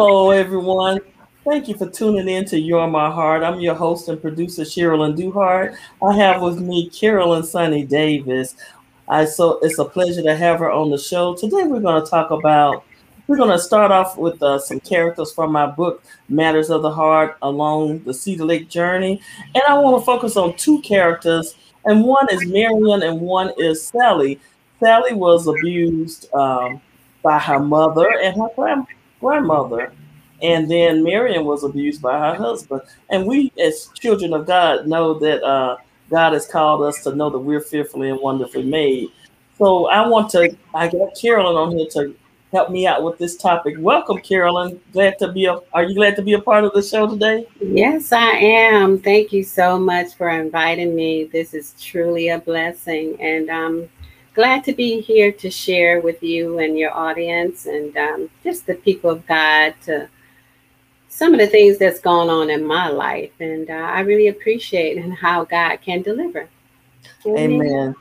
Hello, everyone. Thank you for tuning in to You're My Heart. I'm your host and producer, Sherilyn Duhart. I have with me Carolyn Sunny Davis. I so it's a pleasure to have her on the show. Today we're going to talk about we're going to start off with uh, some characters from my book, Matters of the Heart, along the Cedar Lake journey. And I want to focus on two characters, and one is Marion and one is Sally. Sally was abused um, by her mother and her grand- grandmother. And then Marion was abused by her husband. And we, as children of God, know that uh, God has called us to know that we're fearfully and wonderfully made. So I want to, I got Carolyn on here to help me out with this topic. Welcome, Carolyn. Glad to be a. Are you glad to be a part of the show today? Yes, I am. Thank you so much for inviting me. This is truly a blessing, and I'm glad to be here to share with you and your audience, and um, just the people of God to some of the things that's gone on in my life, and uh, I really appreciate and how God can deliver. Amen. Amen.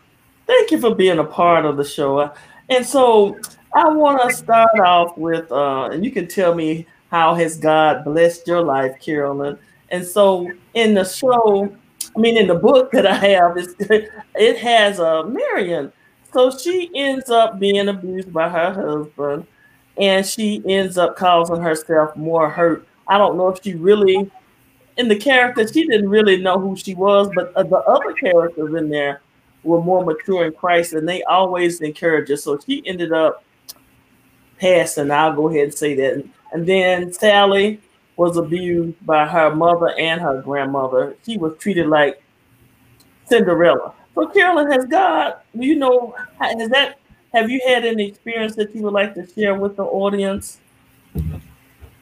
Thank you for being a part of the show. And so I want to start off with, uh, and you can tell me how has God blessed your life, Carolyn. And so in the show, I mean, in the book that I have, it has a uh, Marion. So she ends up being abused by her husband, and she ends up causing herself more hurt. I don't know if she really, in the character, she didn't really know who she was, but uh, the other characters in there were more mature in Christ, and they always encouraged her. So she ended up passing. I'll go ahead and say that. And then Sally was abused by her mother and her grandmother. She was treated like Cinderella. So Carolyn, has God, you know, has that have you had any experience that you would like to share with the audience?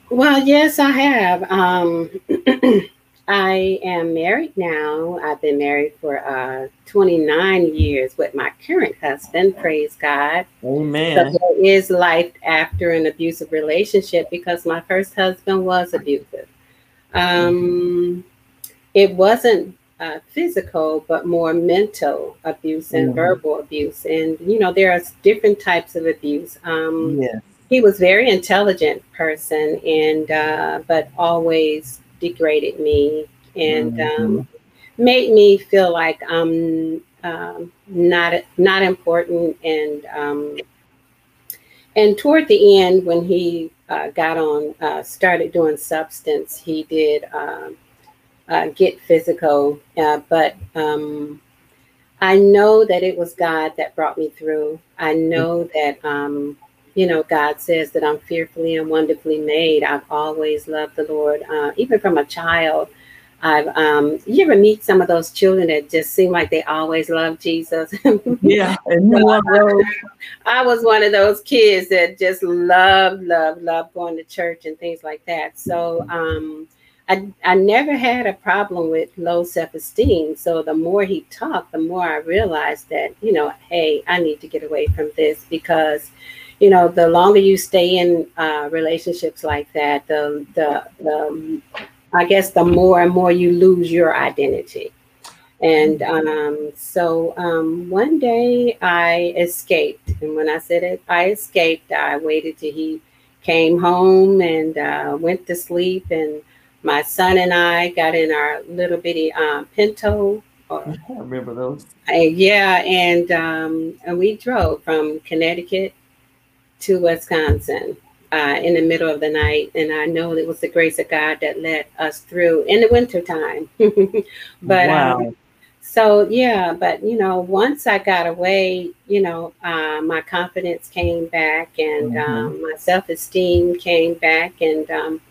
Well, yes, I have. Um, I am married now. I've been married for uh, 29 years with my current husband. Praise God. Amen. So there is life after an abusive relationship because my first husband was abusive. Um, it wasn't uh, physical, but more mental abuse and mm-hmm. verbal abuse. And, you know, there are different types of abuse. Um, yes. He was very intelligent person and, uh, but always degraded me and mm-hmm. um, made me feel like I'm um, not not important. And um, and toward the end, when he uh, got on, uh, started doing substance, he did um, uh, get physical. Uh, but um, I know that it was God that brought me through. I know that um, you know, God says that I'm fearfully and wonderfully made. I've always loved the Lord, uh, even from a child. I've um, you ever meet some of those children that just seem like they always love Jesus? yeah, so I, I was one of those kids that just loved, loved, loved going to church and things like that. So um, I I never had a problem with low self esteem. So the more he talked, the more I realized that you know, hey, I need to get away from this because you know, the longer you stay in uh, relationships like that, the, the, the, I guess the more and more you lose your identity. And um, so um, one day I escaped. And when I said it, I escaped, I waited till he came home and uh, went to sleep. And my son and I got in our little bitty um, Pinto. Or, I remember those. Uh, yeah. And, um, and we drove from Connecticut to Wisconsin uh, in the middle of the night. And I know it was the grace of God that led us through in the wintertime. but um, wow. um, so, yeah, but you know, once I got away, you know, uh, my confidence came back and mm-hmm. um, my self esteem came back. And, um,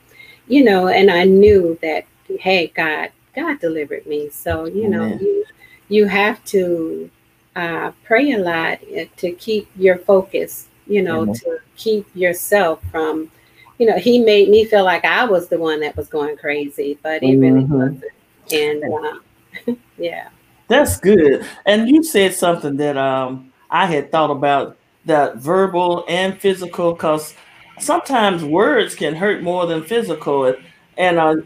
you know, and I knew that, hey, God, God delivered me. So, you know, you, you have to uh, pray a lot uh, to keep your focus you know, mm-hmm. to keep yourself from, you know, he made me feel like I was the one that was going crazy, but he mm-hmm. really wasn't. And uh, yeah. That's good. And you said something that um, I had thought about that verbal and physical, because sometimes words can hurt more than physical. And uh,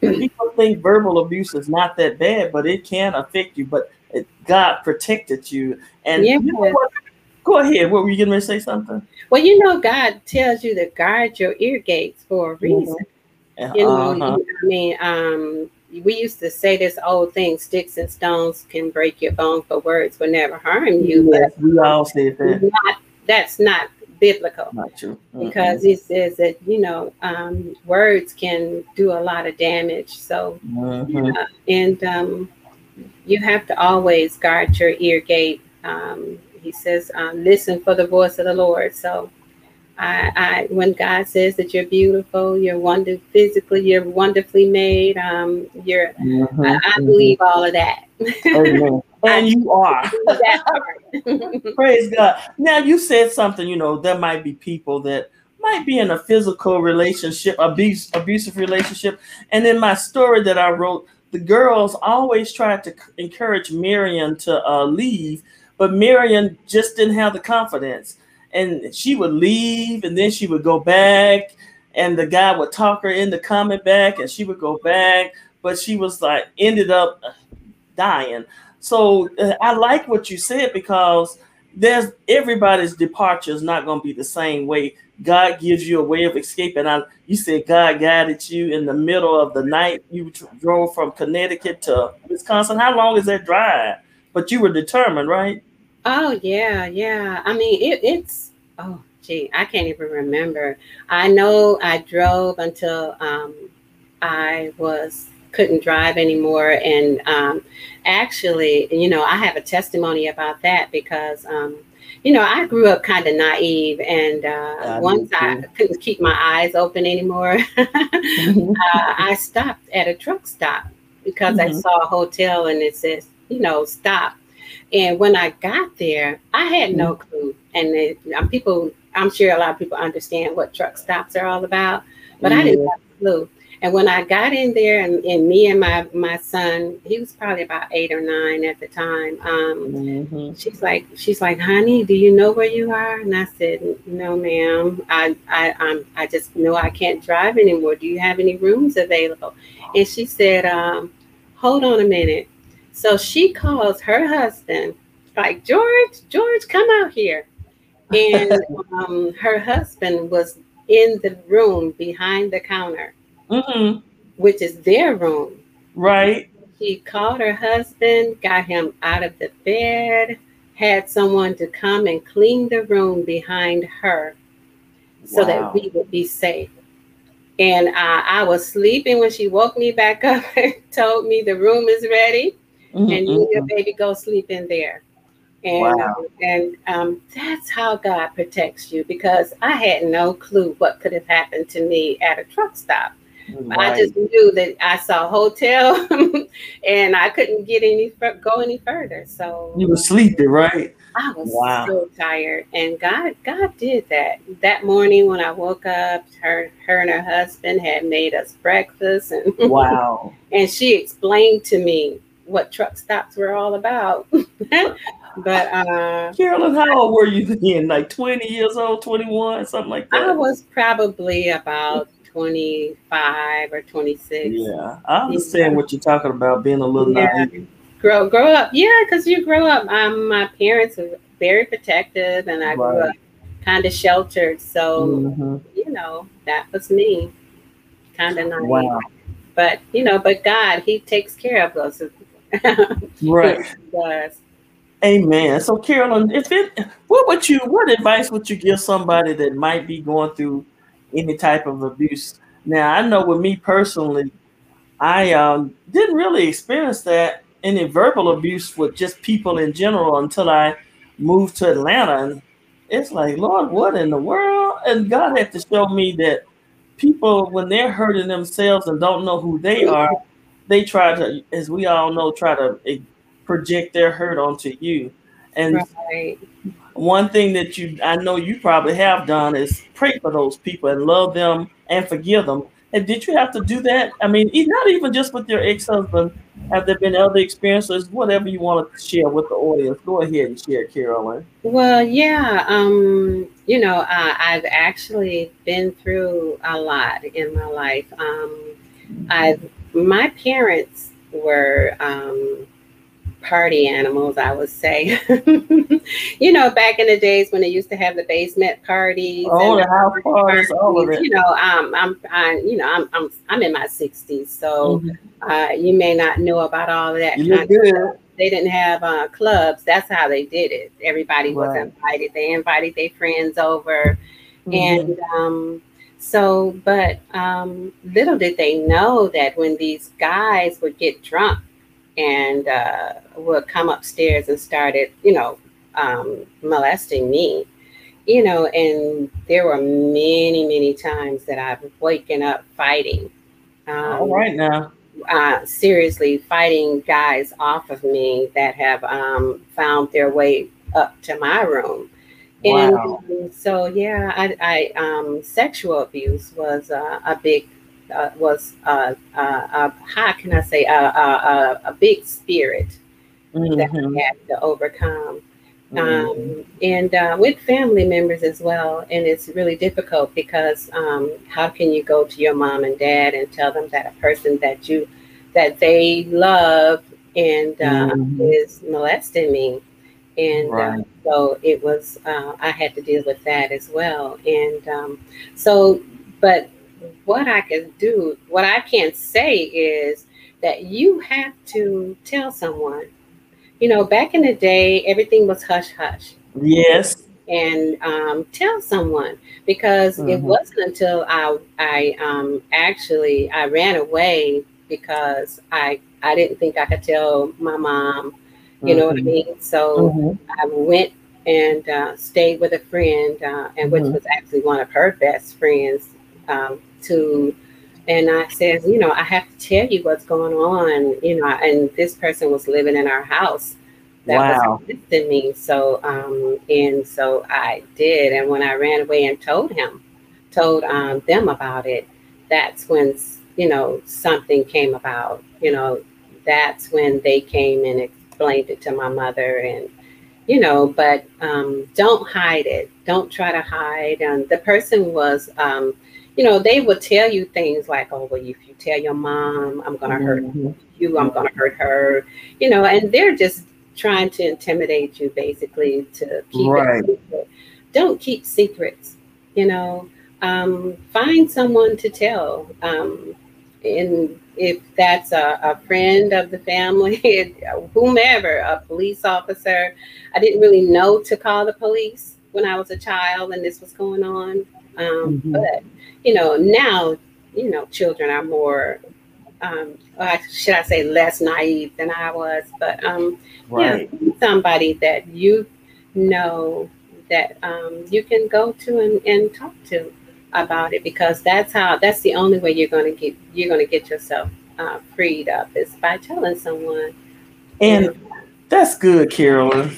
people think verbal abuse is not that bad, but it can affect you. But it, God protected you. And you know? Go ahead. What were you going to say? Something? Well, you know, God tells you to guard your ear gates for a reason. Mm-hmm. You know, uh-huh. I mean, um, we used to say this old thing: sticks and stones can break your bones, but words will never harm you. Yes, we all say that. Not, that's not biblical. Mm-hmm. Because it says that you know um, words can do a lot of damage. So, mm-hmm. uh, and um, you have to always guard your ear gate. Um, he says, um, "Listen for the voice of the Lord." So I, I, when God says that you're beautiful, you're wonder physically, you're wonderfully made. Um, you're, mm-hmm, I, I mm-hmm. believe all of that. and you are. Praise God. Now you said something. You know, there might be people that might be in a physical relationship, abuse, abusive relationship. And in my story that I wrote, the girls always tried to encourage Marion to uh, leave, but Marion just didn't have the confidence and she would leave and then she would go back and the guy would talk her into coming back and she would go back but she was like ended up dying so uh, i like what you said because there's everybody's departure is not going to be the same way. God gives you a way of escaping I, you said god guided you in the middle of the night. You drove from connecticut to wisconsin. How long is that drive? But you were determined right? Oh yeah, yeah. I mean, it, it's oh gee, I can't even remember. I know I drove until um, I was couldn't drive anymore, and um, actually, you know, I have a testimony about that because. Um, you know, I grew up kind of naive, and uh, once I couldn't keep my eyes open anymore, mm-hmm. uh, I stopped at a truck stop because mm-hmm. I saw a hotel and it says, you know, stop and when I got there, I had no mm-hmm. clue. And it, um, people, I'm sure a lot of people understand what truck stops are all about, but yeah. I didn't have a clue. And when I got in there, and, and, me and my my son, he was probably about eight or nine at the time. Um, mm-hmm. She's like, she's like, honey, do you know where you are? And I said, no, ma'am. I I I'm, I just know I can't drive anymore. Do you have any rooms available? And she said, um, hold on a minute. So she calls her husband, like, George, George, come out here. And um, her husband was in the room behind the counter, mm-hmm. which is their room. Right. She called her husband, got him out of the bed, had someone to come and clean the room behind her so wow. that we would be safe. And uh, I was sleeping when she woke me back up and told me the room is ready mm-hmm. and you your baby go sleep in there. And wow. and um, that's how God protects you because I had no clue what could have happened to me at a truck stop. Right. I just knew that I saw a hotel and I couldn't get any go any further. So you were sleeping, right? I was wow. so tired, and God, God did that. That morning when I woke up, her, her and her husband had made us breakfast, and wow, and she explained to me what truck stops were all about. but uh Carolyn, how old were you then? Like 20 years old, 21, something like that? I was probably about 25 or 26. Yeah, I understand yeah. what you're talking about, being a little yeah. naive. Grow grow up. Yeah, because you grow up. Um, my parents were very protective and I right. grew up kind of sheltered. So, mm-hmm. you know, that was me. Kind of naive. Wow. But you know, but God, He takes care of us right. Yes. Amen. So, Carolyn, if it, what would you, what advice would you give somebody that might be going through any type of abuse? Now, I know with me personally, I um, didn't really experience that any verbal abuse with just people in general until I moved to Atlanta. And it's like, Lord, what in the world? And God had to show me that people, when they're hurting themselves and don't know who they are, they try to, as we all know, try to project their hurt onto you. And right. One thing that you, I know you probably have done is pray for those people and love them and forgive them. And did you have to do that? I mean, not even just with your ex-husband. Have there been other experiences? Whatever you want to share with the audience, go ahead and share, Carolyn. Well, yeah, um, you know, uh, I've actually been through a lot in my life. Um, I've my parents were um, party animals, I would say. you know, back in the days when they used to have the basement parties, oh, the house parties, all of it. You know, um, I'm, I, you know, I'm, I'm, I'm in my 60s, so mm-hmm. uh, you may not know about all of that. You good. They didn't have uh, clubs. That's how they did it. Everybody was invited. They invited their friends over, mm-hmm. and um, so, but um, little did they know that when these guys would get drunk and uh, would come upstairs and started, you know, um, molesting me, you know, and there were many, many times that I've waken up fighting. Um, All right now. Uh, seriously fighting guys off of me that have um, found their way up to my room. Wow. And so, yeah, I, I um, sexual abuse was uh, a big uh, was uh, uh, how can I say a big spirit mm-hmm. that we had to overcome. Mm-hmm. Um, and uh, with family members as well. And it's really difficult because um, how can you go to your mom and dad and tell them that a person that you that they love and uh, mm-hmm. is molesting me? And uh, right. uh, so it was, uh, I had to deal with that as well. And um, so, but what I can do, what I can say is that you have to tell someone. You know, back in the day, everything was hush hush. Yes. And um, tell someone because mm-hmm. it wasn't until I I um, actually I ran away because I I didn't think I could tell my mom. You mm-hmm. know what I mm-hmm. mean? So mm-hmm. I went and uh, stayed with a friend, uh, and which mm-hmm. was actually one of her best friends. Um, to and I said, you know, I have to tell you what's going on, you know, and this person was living in our house that wow. was assisting me. So, um, and so I did. And when I ran away and told him, told um, them about it, that's when, you know, something came about, you know, that's when they came and explained it to my mother and, you know, but um, don't hide it. Don't try to hide. And the person was, um, you know, they would tell you things like, oh, well, if you tell your mom, I'm going to mm-hmm. hurt you, I'm going to hurt her, you know, and they're just trying to intimidate you basically to keep right. it secret. Don't keep secrets, you know, um, find someone to tell. Um, and if that's a, a friend of the family, whomever, a police officer, I didn't really know to call the police when I was a child and this was going on. Um, mm-hmm. But you know, now, you know, children are more, um, should I say, less naive than I was. But um, right. yeah, somebody that you know that um, you can go to and, and talk to about it because that's how that's the only way you're going to get you're going to get yourself uh, freed up is by telling someone. And that's good, Carolyn.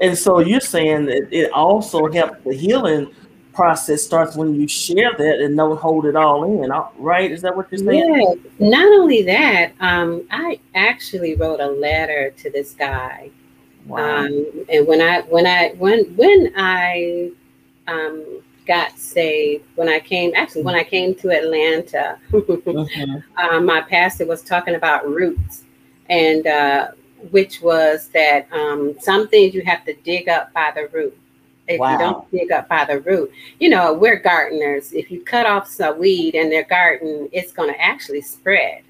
And so you're saying that it also helped the healing process starts when you share that and don't hold it all in, right? Is that what you're saying? Yeah. Not only that, um, I actually wrote a letter to this guy. Wow. Um, and when I when I when when I um, got saved, when I came actually when I came to Atlanta, uh, my pastor was talking about roots, and uh, which was that um, some things you have to dig up by the root if wow. you don't dig up by the root. You know, we're gardeners. If you cut off some weed in their garden, it's going to actually spread.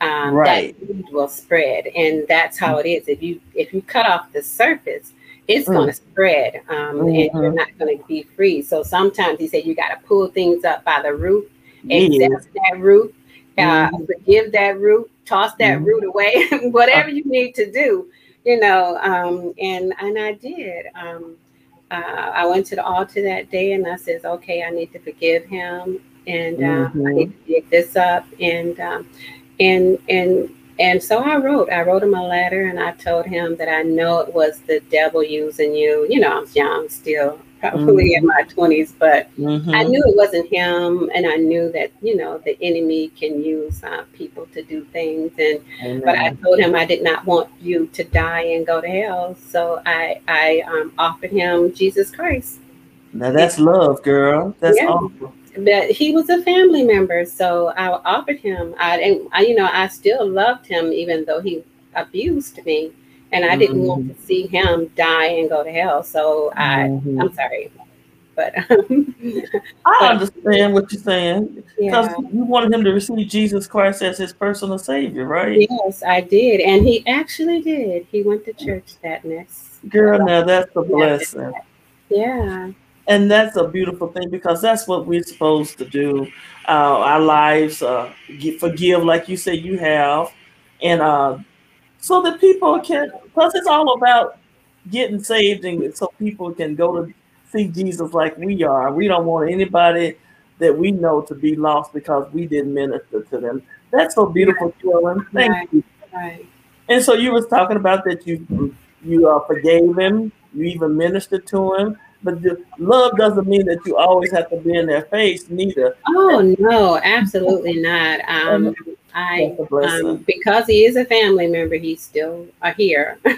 Um, right. That weed will spread, and that's how it is. If you if you cut off the surface, it's mm. going to spread, um, mm-hmm. and you're mm-hmm. not going to be free. So sometimes he said you got to pull things up by the root, accept that root, uh, mm-hmm. forgive that root, toss that mm-hmm. root away, whatever you need to do. You know, um, and and I did. Um, uh, I went to the altar that day and I says, okay, I need to forgive him and uh, mm-hmm. I need to pick this up and um, and and and so I wrote. I wrote him a letter and I told him that I know it was the devil using you. You know, I'm young still probably mm-hmm. in my 20s, but mm-hmm. I knew it wasn't him. And I knew that, you know, the enemy can use uh, people to do things. And, Amen. but I told him I did not want you to die and go to hell. So I, I um, offered him Jesus Christ. Now that's love, girl. That's yeah. awesome. But he was a family member, so I offered him. I and I, you know, I still loved him even though he abused me and I didn't want Mhm. to see him die and go to hell. So I, Mhm. I'm sorry, but um, I understand what you're saying because yeah. you wanted him to receive Jesus Christ as his personal savior, right? Yes, I did, and he actually did. He went to church that next. Girl, now that's a blessing. Yeah, And that's a beautiful thing because that's what we're supposed to do. Uh, our lives, uh, forgive like you say you have, and uh, so that people can, plus it's all about getting saved, and so people can go to see Jesus like we are. We don't want anybody that we know to be lost because we didn't minister to them. That's so beautiful, Carolyn. Thank Right. you. right. And so you was talking about that you you uh, forgave him, you even ministered to him, but the love doesn't mean that you always have to be in their face, neither. Oh no, absolutely not. Um, I That's a blessing. um, because he is a family member, he's still uh, here. right?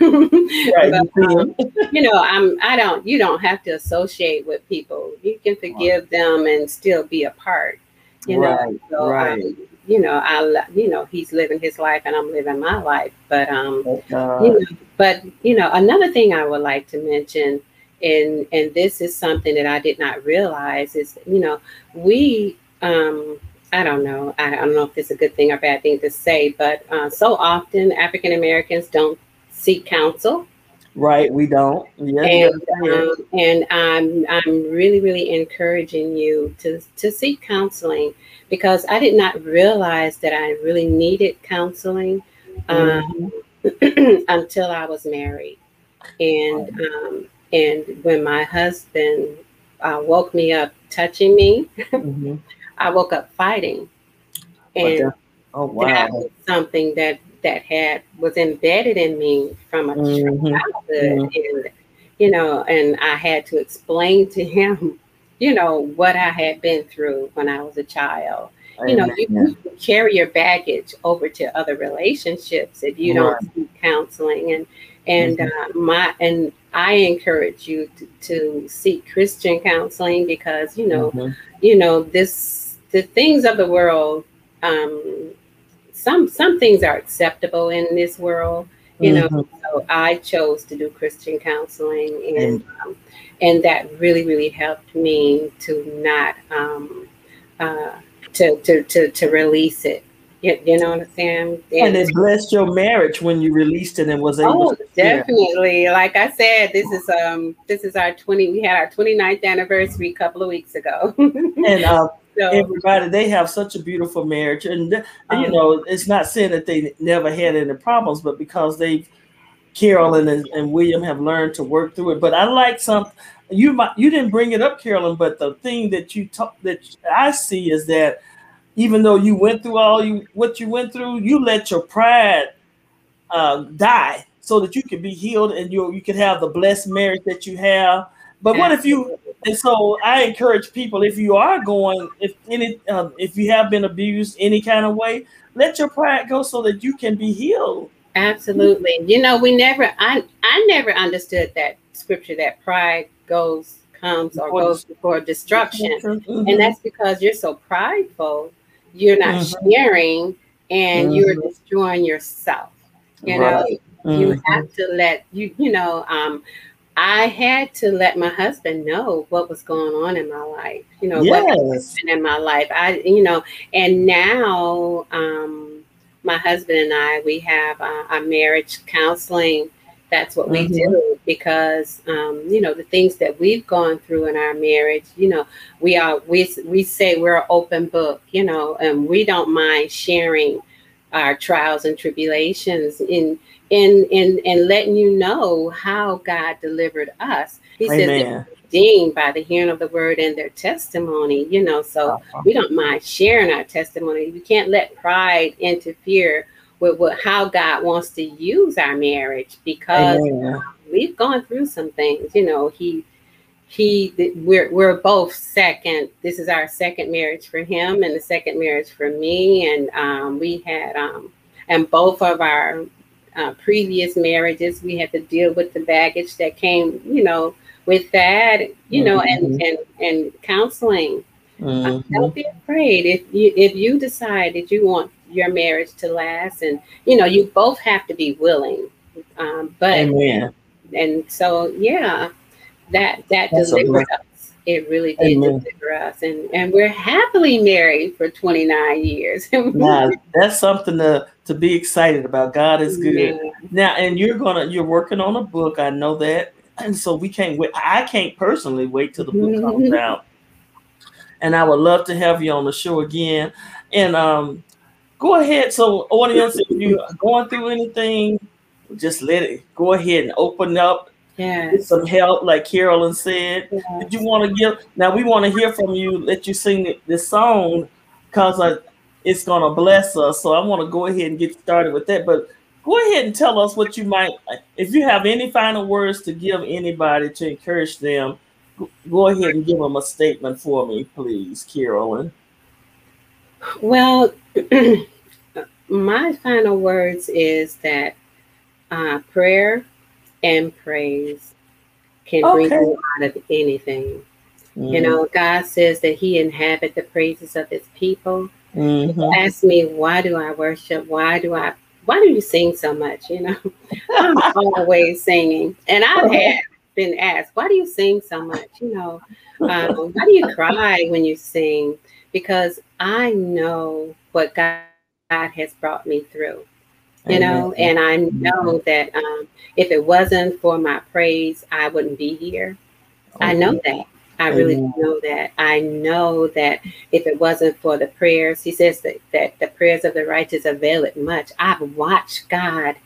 But, you um, you know, I'm. I don't. You don't have to associate with people. You can forgive them and still be a part. You know. Right, So, right. Um, you know, I. You know, he's living his life and I'm living my life. But um, uh, you know, but you know, another thing I would like to mention, and and this is something that I did not realize is, you know, we. Um, I don't know. I don't know if it's a good thing or bad thing to say, but uh, so often African Americans don't seek counsel right, we don't. Yeah, and um, and I'm I'm really really encouraging you to to seek counseling because I did not realize that I really needed counseling um, Mhm. until I was married, and um, and when my husband uh, woke me up touching me, Mhm. I woke up fighting, and that- oh that was something that that had was embedded in me from a Mhm. childhood. And you know and i had to explain to him you know what i had been through when i was a child. You know you, you carry your baggage over to other relationships if you don't seek counseling. And and Mhm. uh, my and i encourage you to, to seek christian counseling because you know Mhm. you know this the things of the world um some some things are acceptable in this world you know Mhm. so i chose to do christian counseling and um, and that really really helped me to not um uh to to to, to release it you, you know what i'm saying And it blessed your marriage when you released it and was able Oh, to definitely. Like I said, this is um this is our 20 we had our 29th anniversary a couple of weeks ago. And uh, so everybody they have such a beautiful marriage and th- you Um, know it's not saying that they never had any problems but because they carolyn and, and william have learned to work through it but i like some you might you didn't bring it up carolyn but the thing that you talk that i see is that even though you went through all you what you went through you let your pride uh, die so that you could be healed and you you can have the blessed marriage that you have. But what if you and so I encourage people if you are going, if any, um, if you have been abused any kind of way, let your pride go so that you can be healed. Absolutely. You know, we never I I never understood that scripture that pride goes comes or goes before destruction. Mhm. And that's because you're so prideful, you're not Mhm. sharing and you're Mhm. destroying yourself. You Right. know, you Mhm. have to let you you know um i had to let my husband know what was going on in my life you know what was in my life. I you know and now um my husband and i we have uh, a marriage counseling. That's what we Mhm. do because um you know the things that we've gone through in our marriage you know we are we we say we're an open book you know and we don't mind sharing our trials and tribulations in in in in letting you know how God delivered us. He says they're redeemed by the hearing of the word and their testimony, you know. So Uh-huh. we don't mind sharing our testimony. We can't let pride interfere with what how God wants to use our marriage because Amen. we've gone through some things. You know, he he we're we're both second. This is our second marriage for him and the second marriage for me. And um, we had um and both of our uh, previous marriages, we had to deal with the baggage that came, you know, with that, you know, and and and counseling. Uh, Mhm. Don't be afraid if you if you decide that you want your marriage to last, and you know, you both have to be willing Um, but Amen. and so yeah, that that delivered us. It really did Amen. deliver us, and and we're happily married for 29 years. Now that's something to to be excited about. God is good. Yeah. Now, and you're gonna you're working on a book. I know that, and so we can't wait. I can't personally wait till the book comes out. And I would love to have you on the show again. And um, go ahead. So, audience, if you're going through anything, just let it go ahead and open up. Yes. Get some help, like Carolyn said. yes. Did you want to give? Now we want to hear from you. Let you sing this song because it's gonna bless us. So I want to go ahead and get started with that. But go ahead and tell us what you might, if you have any final words to give anybody to encourage them. go- Go ahead and give them a statement for me, please, Carolyn. Well, my final words is that uh, prayer and praise can bring you out of anything. You know, God says that He inhabit the praises of His people. Mhm. Ask me, why do I worship? Why do I? Why do you sing so much? You know, I'm always singing, and I have been asked, why do you sing so much? You know, um, why do you cry when you sing? Because I know what God, God has brought me through. You know, and I know that um, if it wasn't for my praise, I wouldn't be here. I know that. I really Amen. know that. I know that if it wasn't for the prayers, he says that, that the prayers of the righteous avail it much. I've watched God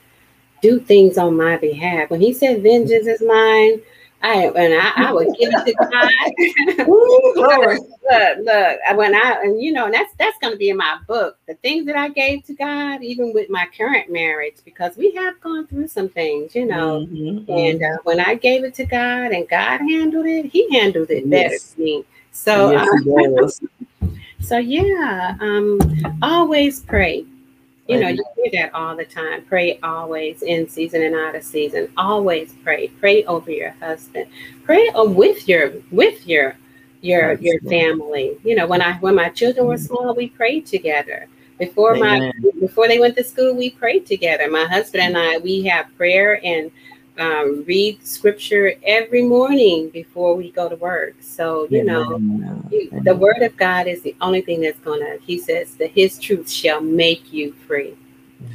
do things on my behalf. When he said vengeance is mine, I and I, I would give it to God. Ooh, look, look, when I and you know, and that's that's gonna be in my book. The things that I gave to God, even with my current marriage, because we have gone through some things, you know. Mhm, And uh, when I gave it to God and God handled it, He handled it better than me. So, yes, uh, so yeah, um, always pray. You know, you hear that all the time. Pray always, in season and out of season. Always pray. Pray over your husband. Pray uh, with your with your your That's your family. You know, when I when my children were small, we prayed together. Before my before they went to school, we prayed together. My husband and I, we have prayer and um, read scripture every morning before we go to work. So you know, you- the word of God is the only thing that's gonna. He says that His truth shall make you free.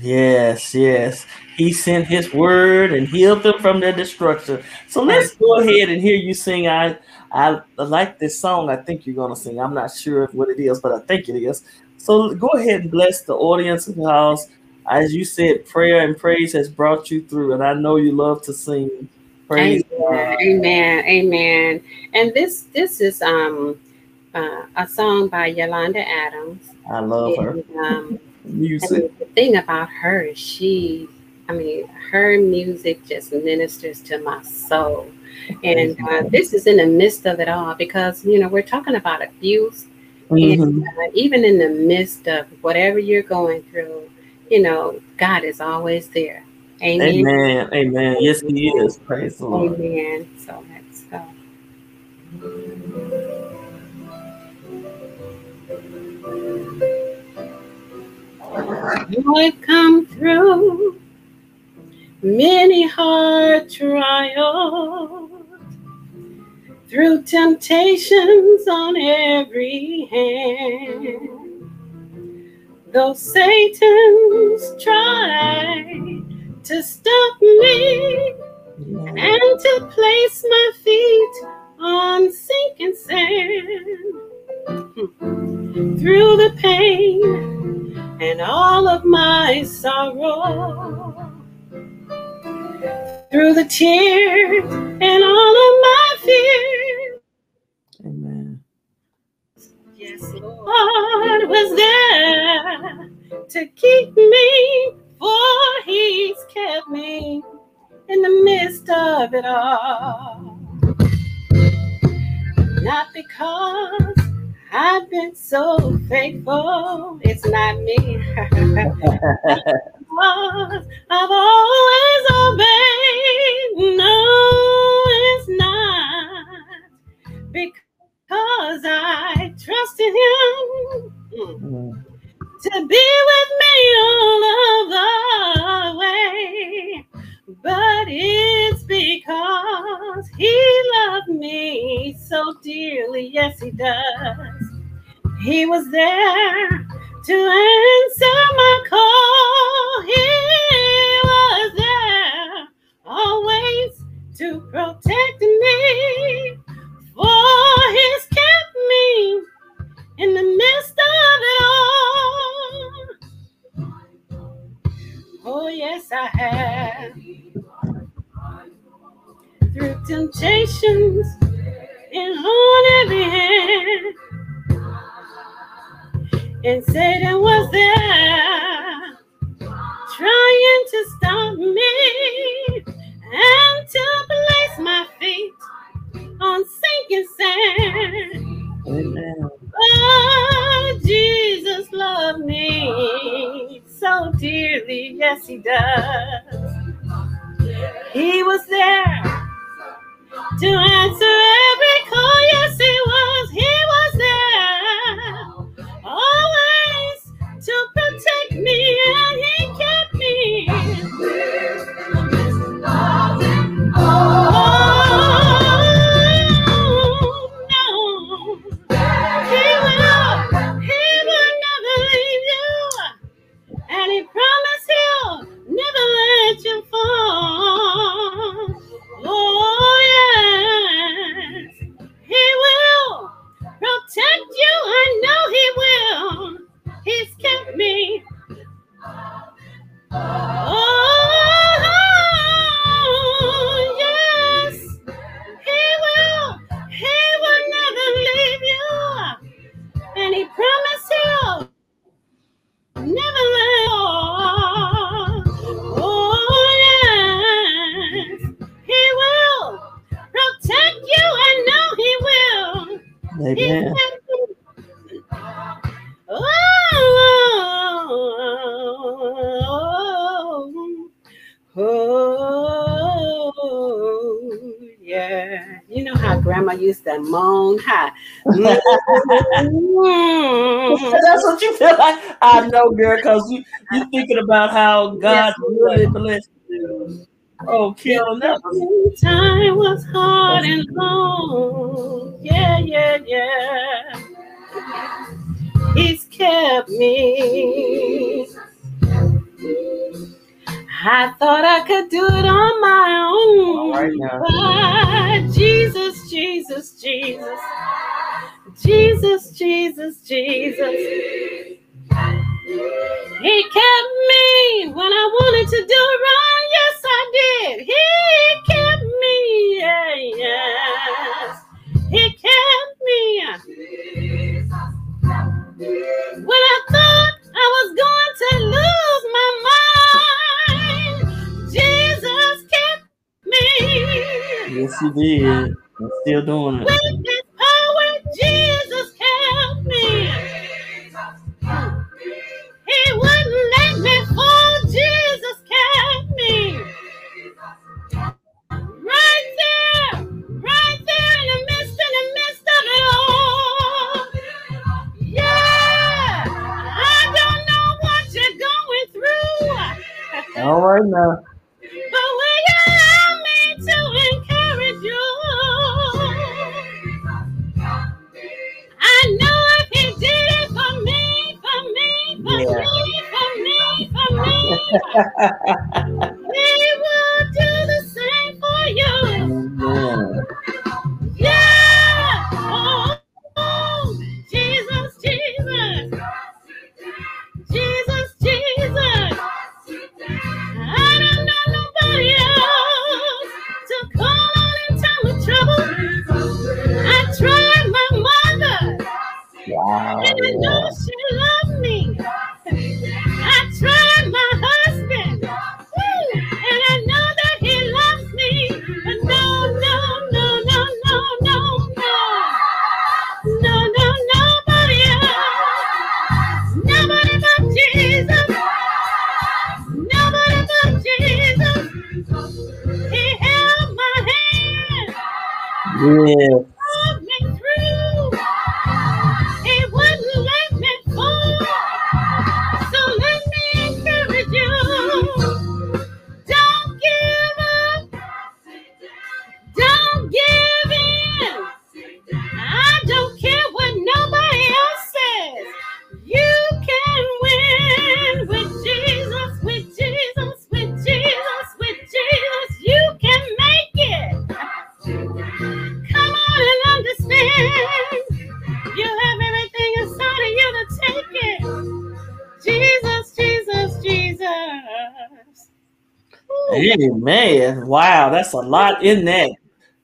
Yes, yes. He sent his word and healed them from their destruction. So let's go ahead and hear you sing. I I like this song. I think you're gonna sing. I'm not sure what it is, but I think it is. So go ahead and bless the audience because as you said, prayer and praise has brought you through, and I know you love to sing. Praise Amen, God. amen, amen. And this this is um uh, a song by Yolanda Adams. I love her And, um, music. The thing about her is she, I mean, her music just ministers to my soul. And uh, this is in the midst of it all because, you know, we're talking about abuse. Mhm. And uh, even in the midst of whatever you're going through, you know, God is always there. Amen. Amen. Amen. Yes, he is. Praise the Lord. Amen. So let's go. I've come through many hard trials, through temptations on every hand. Though Satan's tried to stop me and to place my feet on sinking sand. Hmm, through the pain and all of my sorrow, through the tears and all of my fears. Amen. Yes, Lord was there to keep me, for He's kept me in the midst of it all. Not because I've been so faithful, it's not me. Because I've always obeyed. No, it's not. Because Cause I trust in Him mm. mm. to be with me all of the way. But it's because he loved me so dearly. Yes, he does. He was there to answer my call. He was there always to protect grandma used to moan high. That's what you feel like. I know, girl, because you, you're thinking about how God yes, really blessed you. Oh, kill. Time was hard and long. Yeah, yeah, yeah. He's kept me. I thought I could do it on my own. All right now. Jesus, Jesus, Jesus. Jesus, Jesus, Jesus. He kept me when I wanted to do wrong. Yes, I did. He kept me. Yeah, yes. He kept me. When I thought I was going to lose my mind. Yes, he did. I'm still doing it. With his power, Jesus me. He wouldn't let me fall. Jesus me. Right there, right there in the midst, in the midst of it all. Yeah, I don't know what you're going through. All right now. Amen. Wow, that's a lot in that.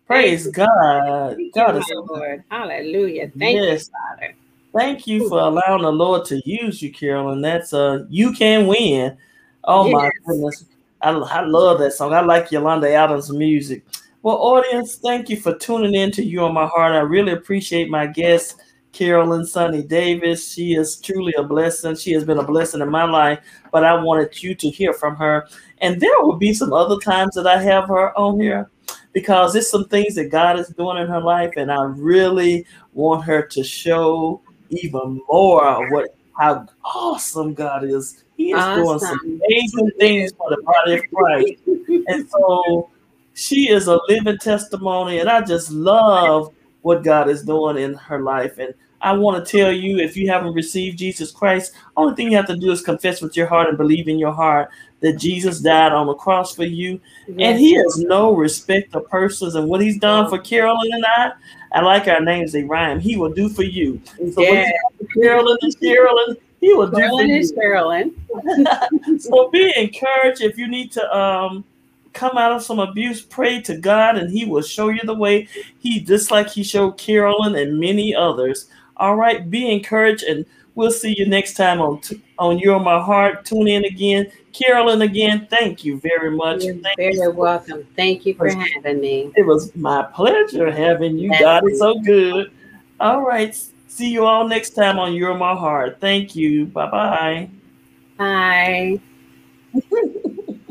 Praise God. Thank God you, is Lord. Hallelujah. Thank Yes. you, Father. Thank you for allowing the Lord to use you, Carolyn. That's uh you can win. Oh my goodness. I, I love that song. I like Yolanda Adams' music. Well, audience, thank you for tuning in to You on My Heart. I really appreciate my guest, Carolyn Sunny Davis. She is truly a blessing. She has been a blessing in my life, but I wanted you to hear from her. And there will be some other times that I have her on here because it's some things that God is doing in her life, and I really want her to show even more what how awesome God is. He is doing some amazing things for the body of Christ. And so she is a living testimony, and I just love what God is doing in her life. And I want to tell you, if you haven't received Jesus Christ, only thing you have to do is confess with your heart and believe in your heart that Jesus died on the cross for you. And he has no respect of persons. And what he's done for Carolyn and I, I like our names, they rhyme. He will do for you. So yeah. he's done for Carolyn and Carolyn, he will do for Carolyn you is Carolyn. so be encouraged if you need to um come out of some abuse pray to god and he will show you the way. He just like he showed carolyn and many others. All right be encouraged and we'll see you next time on T- on you're my heart. Tune in again. Carolyn again thank you very much. You're Thank very you. welcome. Thank you for having me. it was my pleasure having you. God is so good. All right see you all next time on you're my heart. Thank you. Bye bye Bye.